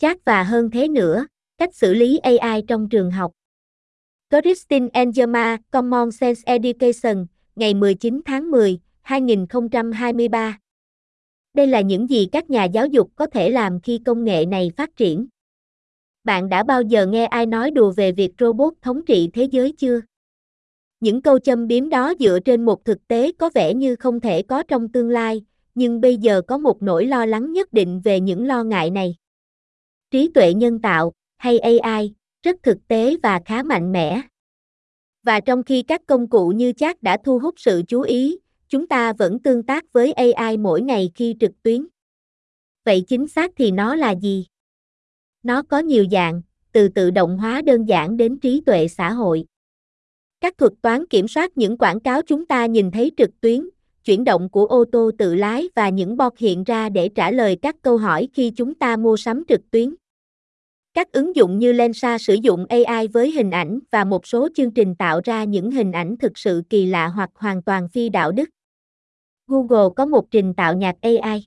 Chat và hơn thế nữa, cách xử lý AI trong trường học. Christine Engelma, Common Sense Education, ngày 19 tháng 10, 2023. Đây là những gì các nhà giáo dục có thể làm khi công nghệ này phát triển. Bạn đã bao giờ nghe ai nói đùa về việc robot thống trị thế giới chưa? Những câu châm biếm đó dựa trên một thực tế có vẻ như không thể có trong tương lai, nhưng bây giờ có một nỗi lo lắng nhất định về những lo ngại này. Trí tuệ nhân tạo, hay AI, rất thực tế và khá mạnh mẽ. Và trong khi các công cụ như chat đã thu hút sự chú ý, chúng ta vẫn tương tác với AI mỗi ngày khi trực tuyến. Vậy chính xác thì nó là gì? Nó có nhiều dạng, từ tự động hóa đơn giản đến trí tuệ xã hội. Các thuật toán kiểm soát những quảng cáo chúng ta nhìn thấy trực tuyến, chuyển động của ô tô tự lái và những bot hiện ra để trả lời các câu hỏi khi chúng ta mua sắm trực tuyến. Các ứng dụng như Lensa sử dụng AI với hình ảnh và một số chương trình tạo ra những hình ảnh thực sự kỳ lạ hoặc hoàn toàn phi đạo đức. Google có một trình tạo nhạc AI.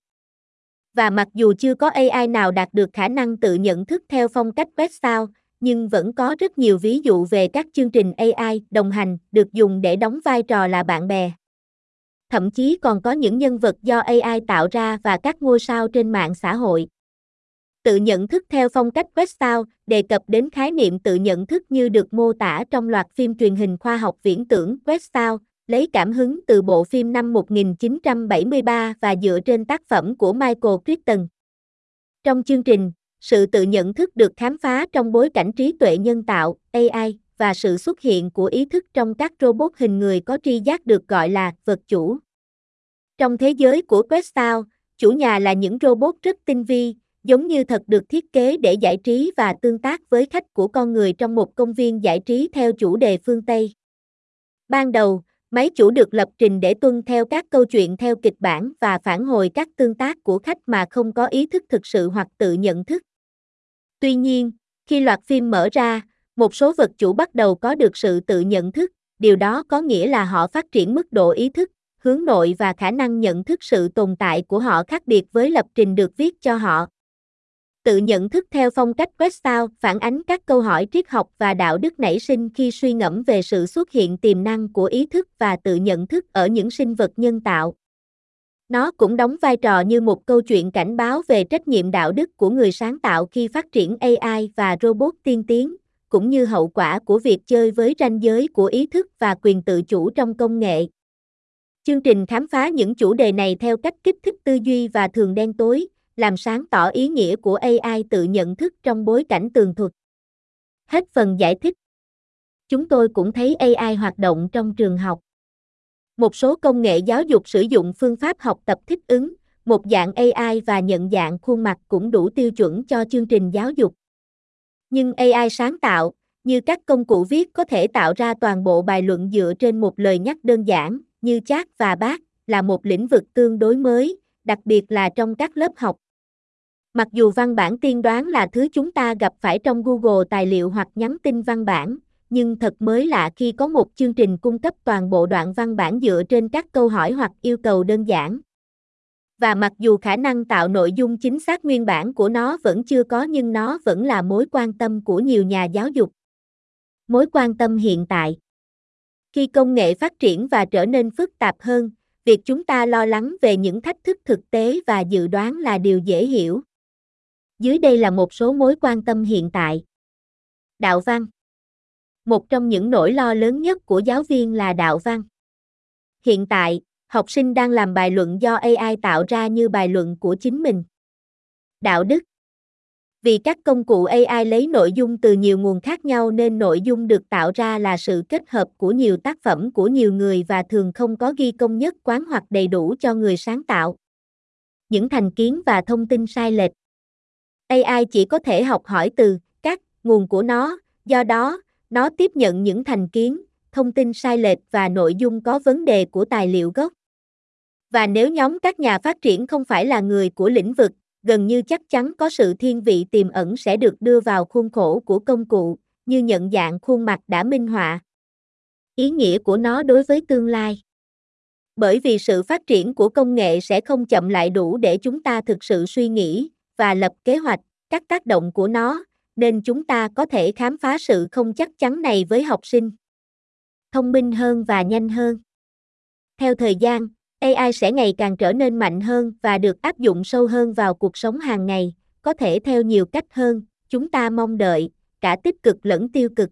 Và mặc dù chưa có AI nào đạt được khả năng tự nhận thức theo phong cách Westphal, nhưng vẫn có rất nhiều ví dụ về các chương trình AI đồng hành được dùng để đóng vai trò là bạn bè. Thậm chí còn có những nhân vật do AI tạo ra và các ngôi sao trên mạng xã hội. Tự nhận thức theo phong cách Westall đề cập đến khái niệm tự nhận thức như được mô tả trong loạt phim truyền hình khoa học viễn tưởng Westall, lấy cảm hứng từ bộ phim năm 1973 và dựa trên tác phẩm của Michael Crichton. Trong chương trình, sự tự nhận thức được khám phá trong bối cảnh trí tuệ nhân tạo AI và sự xuất hiện của ý thức trong các robot hình người có tri giác được gọi là vật chủ. Trong thế giới của Questyle, chủ nhà là những robot rất tinh vi, giống như thật được thiết kế để giải trí và tương tác với khách của con người trong một công viên giải trí theo chủ đề phương Tây. Ban đầu, máy chủ được lập trình để tuân theo các câu chuyện theo kịch bản và phản hồi các tương tác của khách mà không có ý thức thực sự hoặc tự nhận thức. Tuy nhiên, khi loạt phim mở ra, một số vật chủ bắt đầu có được sự tự nhận thức, điều đó có nghĩa là họ phát triển mức độ ý thức, hướng nội và khả năng nhận thức sự tồn tại của họ khác biệt với lập trình được viết cho họ. Tự nhận thức theo phong cách Westphal phản ánh các câu hỏi triết học và đạo đức nảy sinh khi suy ngẫm về sự xuất hiện tiềm năng của ý thức và tự nhận thức ở những sinh vật nhân tạo. Nó cũng đóng vai trò như một câu chuyện cảnh báo về trách nhiệm đạo đức của người sáng tạo khi phát triển AI và robot tiên tiến, cũng như hậu quả của việc chơi với ranh giới của ý thức và quyền tự chủ trong công nghệ. Chương trình khám phá những chủ đề này theo cách kích thích tư duy và thường đen tối, làm sáng tỏ ý nghĩa của AI tự nhận thức trong bối cảnh tường thuật. Hết phần giải thích. Chúng tôi cũng thấy AI hoạt động trong trường học. Một số công nghệ giáo dục sử dụng phương pháp học tập thích ứng, một dạng AI và nhận dạng khuôn mặt cũng đủ tiêu chuẩn cho chương trình giáo dục. Nhưng AI sáng tạo, như các công cụ viết có thể tạo ra toàn bộ bài luận dựa trên một lời nhắc đơn giản, như chat và bác, là một lĩnh vực tương đối mới, đặc biệt là trong các lớp học. Mặc dù văn bản tiên đoán là thứ chúng ta gặp phải trong Google tài liệu hoặc nhắn tin văn bản, nhưng thật mới lạ khi có một chương trình cung cấp toàn bộ đoạn văn bản dựa trên các câu hỏi hoặc yêu cầu đơn giản. Và mặc dù khả năng tạo nội dung chính xác nguyên bản của nó vẫn chưa có nhưng nó vẫn là mối quan tâm của nhiều nhà giáo dục. Mối quan tâm hiện tại Khi công nghệ phát triển và trở nên phức tạp hơn, việc chúng ta lo lắng về những thách thức thực tế và dự đoán là điều dễ hiểu. Dưới đây là một số mối quan tâm hiện tại. Đạo văn một trong những nỗi lo lớn nhất của giáo viên là đạo văn. Hiện tại, học sinh đang làm bài luận do AI tạo ra như bài luận của chính mình. Đạo đức Vì các công cụ AI lấy nội dung từ nhiều nguồn khác nhau nên nội dung được tạo ra là sự kết hợp của nhiều tác phẩm của nhiều người và thường không có ghi công nhất quán hoặc đầy đủ cho người sáng tạo. Những thành kiến và thông tin sai lệch AI chỉ có thể học hỏi từ các nguồn của nó, do đó, nó tiếp nhận những thành kiến, thông tin sai lệch và nội dung có vấn đề của tài liệu gốc. Và nếu nhóm các nhà phát triển không phải là người của lĩnh vực, gần như chắc chắn có sự thiên vị tiềm ẩn sẽ được đưa vào khuôn khổ của công cụ, như nhận dạng khuôn mặt đã minh họa. Ý nghĩa của nó đối với tương lai Bởi vì sự phát triển của công nghệ sẽ không chậm lại đủ để chúng ta thực sự suy nghĩ và lập kế hoạch các tác động của nó, nên chúng ta có thể khám phá sự không chắc chắn này với học sinh. Thông minh hơn và nhanh hơn. Theo thời gian, AI sẽ ngày càng trở nên mạnh hơn và được áp dụng sâu hơn vào cuộc sống hàng ngày, có thể theo nhiều cách hơn, chúng ta mong đợi, cả tích cực lẫn tiêu cực.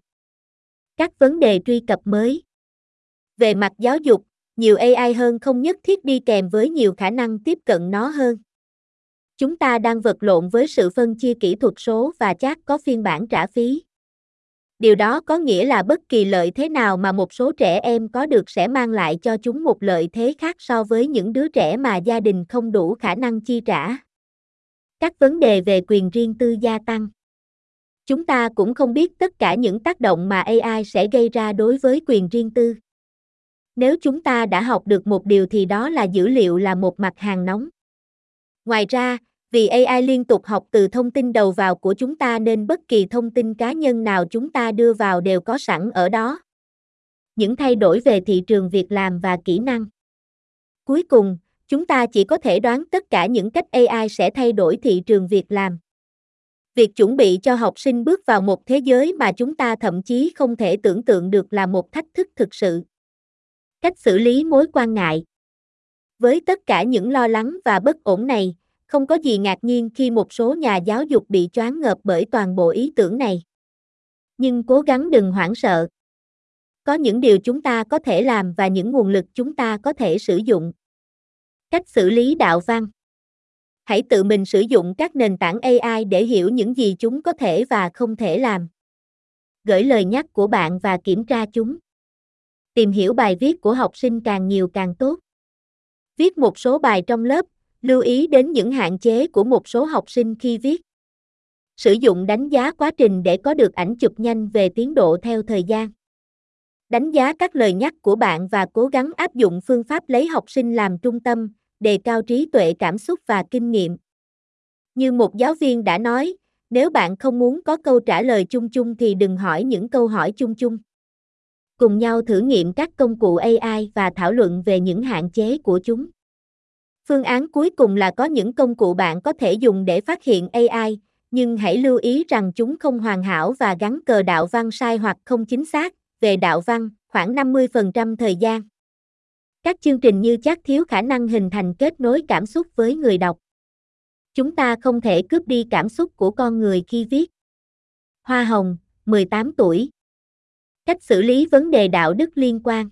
Các vấn đề truy cập mới. Về mặt giáo dục, nhiều AI hơn không nhất thiết đi kèm với nhiều khả năng tiếp cận nó hơn. Chúng ta đang vật lộn với sự phân chia kỹ thuật số và chắc có phiên bản trả phí. Điều đó có nghĩa là bất kỳ lợi thế nào mà một số trẻ em có được sẽ mang lại cho chúng một lợi thế khác so với những đứa trẻ mà gia đình không đủ khả năng chi trả. Các vấn đề về quyền riêng tư gia tăng. Chúng ta cũng không biết tất cả những tác động mà AI sẽ gây ra đối với quyền riêng tư. Nếu chúng ta đã học được một điều thì đó là dữ liệu là một mặt hàng nóng. Ngoài ra, vì AI liên tục học từ thông tin đầu vào của chúng ta nên bất kỳ thông tin cá nhân nào chúng ta đưa vào đều có sẵn ở đó. Những thay đổi về thị trường việc làm và kỹ năng. Cuối cùng, chúng ta chỉ có thể đoán tất cả những cách AI sẽ thay đổi thị trường việc làm. Việc chuẩn bị cho học sinh bước vào một thế giới mà chúng ta thậm chí không thể tưởng tượng được là một thách thức thực sự. Cách xử lý mối quan ngại. Với tất cả những lo lắng và bất ổn này, không có gì ngạc nhiên khi một số nhà giáo dục bị choáng ngợp bởi toàn bộ ý tưởng này. Nhưng cố gắng đừng hoảng sợ. Có những điều chúng ta có thể làm và những nguồn lực chúng ta có thể sử dụng. Cách xử lý đạo văn Hãy tự mình sử dụng các nền tảng AI để hiểu những gì chúng có thể và không thể làm. Gửi lời nhắc của bạn và kiểm tra chúng. Tìm hiểu bài viết của học sinh càng nhiều càng tốt. Viết một số bài trong lớp, lưu ý đến những hạn chế của một số học sinh khi viết. Sử dụng đánh giá quá trình để có được ảnh chụp nhanh về tiến độ theo thời gian. Đánh giá các lời nhắc của bạn và cố gắng áp dụng phương pháp lấy học sinh làm trung tâm, đề cao trí tuệ cảm xúc và kinh nghiệm. Như một giáo viên đã nói, nếu bạn không muốn có câu trả lời chung chung thì đừng hỏi những câu hỏi chung chung. Cùng nhau thử nghiệm các công cụ AI và thảo luận về những hạn chế của chúng. Phương án cuối cùng là có những công cụ bạn có thể dùng để phát hiện AI, nhưng hãy lưu ý rằng chúng không hoàn hảo và gắn cờ đạo văn sai hoặc không chính xác. Về đạo văn, khoảng 50% thời gian. Các chương trình như chắc thiếu khả năng hình thành kết nối cảm xúc với người đọc. Chúng ta không thể cướp đi cảm xúc của con người khi viết. Hoa Hồng, 18 tuổi. Cách xử lý vấn đề đạo đức liên quan.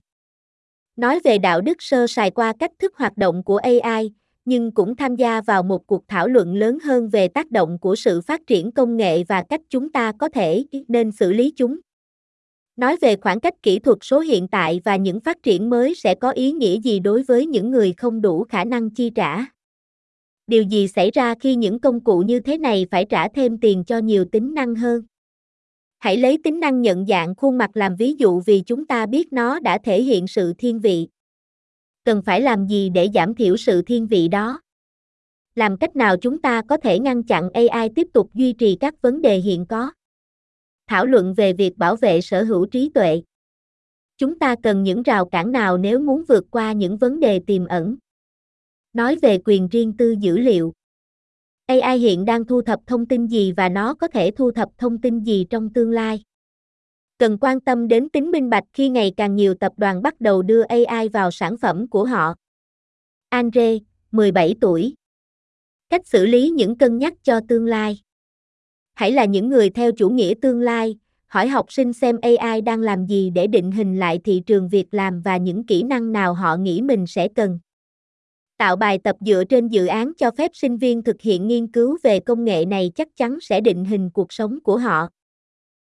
Nói về đạo đức sơ sài qua cách thức hoạt động của AI, nhưng cũng tham gia vào một cuộc thảo luận lớn hơn về tác động của sự phát triển công nghệ và cách chúng ta có thể nên xử lý chúng. Nói về khoảng cách kỹ thuật số hiện tại và những phát triển mới sẽ có ý nghĩa gì đối với những người không đủ khả năng chi trả. Điều gì xảy ra khi những công cụ như thế này phải trả thêm tiền cho nhiều tính năng hơn? Hãy lấy tính năng nhận dạng khuôn mặt làm ví dụ vì chúng ta biết nó đã thể hiện sự thiên vị. Cần phải làm gì để giảm thiểu sự thiên vị đó? Làm cách nào chúng ta có thể ngăn chặn AI tiếp tục duy trì các vấn đề hiện có? Thảo luận về việc bảo vệ sở hữu trí tuệ. Chúng ta cần những rào cản nào nếu muốn vượt qua những vấn đề tiềm ẩn? Nói về quyền riêng tư dữ liệu. AI hiện đang thu thập thông tin gì và nó có thể thu thập thông tin gì trong tương lai. Cần quan tâm đến tính minh bạch khi ngày càng nhiều tập đoàn bắt đầu đưa AI vào sản phẩm của họ. Andre, 17 tuổi. Cách xử lý những cân nhắc cho tương lai. Hãy là những người theo chủ nghĩa tương lai, hỏi học sinh xem AI đang làm gì để định hình lại thị trường việc làm và những kỹ năng nào họ nghĩ mình sẽ cần. Tạo bài tập dựa trên dự án cho phép sinh viên thực hiện nghiên cứu về công nghệ này chắc chắn sẽ định hình cuộc sống của họ.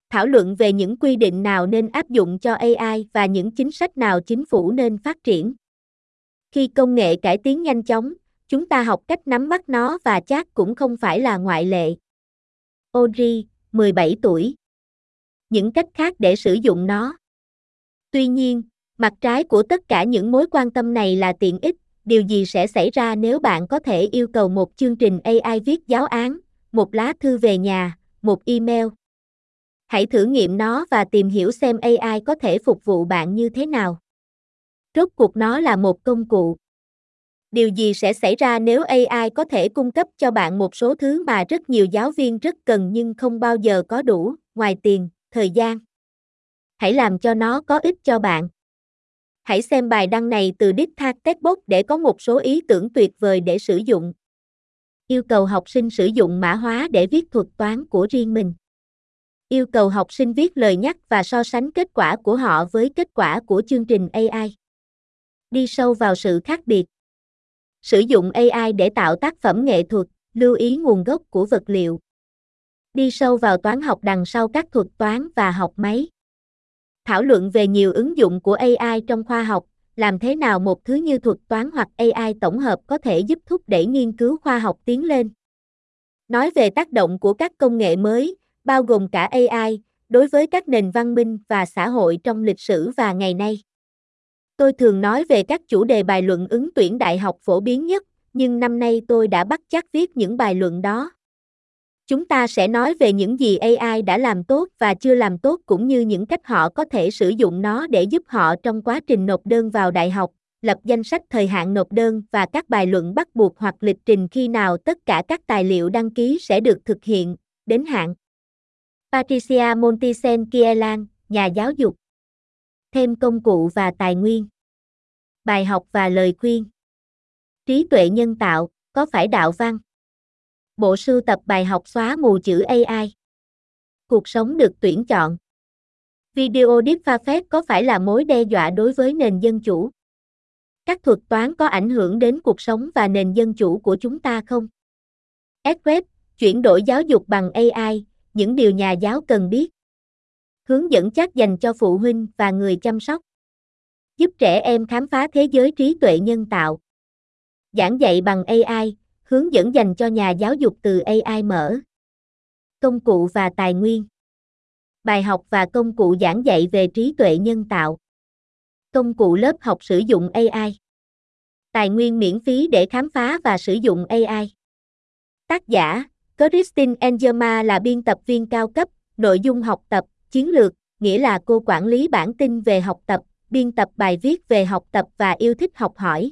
Thảo luận về những quy định nào nên áp dụng cho AI và những chính sách nào chính phủ nên phát triển. Khi công nghệ cải tiến nhanh chóng, chúng ta học cách nắm bắt nó và chắc cũng không phải là ngoại lệ. Audrey, 17 tuổi. Những cách khác để sử dụng nó. Tuy nhiên, mặt trái của tất cả những mối quan tâm này là tiện ích điều gì sẽ xảy ra nếu bạn có thể yêu cầu một chương trình AI viết giáo án, một lá thư về nhà, một email. Hãy thử nghiệm nó và tìm hiểu xem AI có thể phục vụ bạn như thế nào. Rốt cuộc nó là một công cụ. Điều gì sẽ xảy ra nếu AI có thể cung cấp cho bạn một số thứ mà rất nhiều giáo viên rất cần nhưng không bao giờ có đủ, ngoài tiền, thời gian? Hãy làm cho nó có ích cho bạn. Hãy xem bài đăng này từ Deep Thạc Techbot để có một số ý tưởng tuyệt vời để sử dụng. Yêu cầu học sinh sử dụng mã hóa để viết thuật toán của riêng mình. Yêu cầu học sinh viết lời nhắc và so sánh kết quả của họ với kết quả của chương trình AI. Đi sâu vào sự khác biệt. Sử dụng AI để tạo tác phẩm nghệ thuật, lưu ý nguồn gốc của vật liệu. Đi sâu vào toán học đằng sau các thuật toán và học máy. Thảo luận về nhiều ứng dụng của AI trong khoa học, làm thế nào một thứ như thuật toán hoặc AI tổng hợp có thể giúp thúc đẩy nghiên cứu khoa học tiến lên. Nói về tác động của các công nghệ mới, bao gồm cả AI, đối với các nền văn minh và xã hội trong lịch sử và ngày nay. Tôi thường nói về các chủ đề bài luận ứng tuyển đại học phổ biến nhất, nhưng năm nay tôi đã bắt chắc viết những bài luận đó. Chúng ta sẽ nói về những gì AI đã làm tốt và chưa làm tốt cũng như những cách họ có thể sử dụng nó để giúp họ trong quá trình nộp đơn vào đại học, lập danh sách thời hạn nộp đơn và các bài luận bắt buộc hoặc lịch trình khi nào tất cả các tài liệu đăng ký sẽ được thực hiện, đến hạn. Patricia Montisen Kielan, nhà giáo dục. Thêm công cụ và tài nguyên. Bài học và lời khuyên. Trí tuệ nhân tạo, có phải đạo văn? Bộ sưu tập bài học xóa mù chữ AI. Cuộc sống được tuyển chọn. Video deepfake có phải là mối đe dọa đối với nền dân chủ? Các thuật toán có ảnh hưởng đến cuộc sống và nền dân chủ của chúng ta không? Edweb, chuyển đổi giáo dục bằng AI, những điều nhà giáo cần biết. Hướng dẫn chắc dành cho phụ huynh và người chăm sóc. Giúp trẻ em khám phá thế giới trí tuệ nhân tạo. Giảng dạy bằng AI, hướng dẫn dành cho nhà giáo dục từ AI mở. Công cụ và tài nguyên. Bài học và công cụ giảng dạy về trí tuệ nhân tạo. Công cụ lớp học sử dụng AI. Tài nguyên miễn phí để khám phá và sử dụng AI. Tác giả Christine Engerma là biên tập viên cao cấp, nội dung học tập, chiến lược, nghĩa là cô quản lý bản tin về học tập, biên tập bài viết về học tập và yêu thích học hỏi.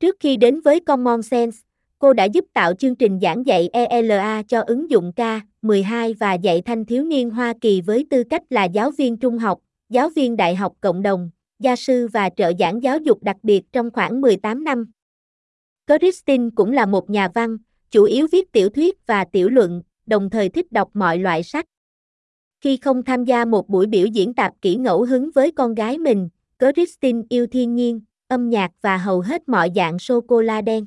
Trước khi đến với Common Sense, cô đã giúp tạo chương trình giảng dạy ELA cho ứng dụng K12 và dạy thanh thiếu niên Hoa Kỳ với tư cách là giáo viên trung học, giáo viên đại học cộng đồng, gia sư và trợ giảng giáo dục đặc biệt trong khoảng 18 năm. Christine cũng là một nhà văn, chủ yếu viết tiểu thuyết và tiểu luận, đồng thời thích đọc mọi loại sách. Khi không tham gia một buổi biểu diễn tạp kỹ ngẫu hứng với con gái mình, Christine yêu thiên nhiên, âm nhạc và hầu hết mọi dạng sô-cô-la đen.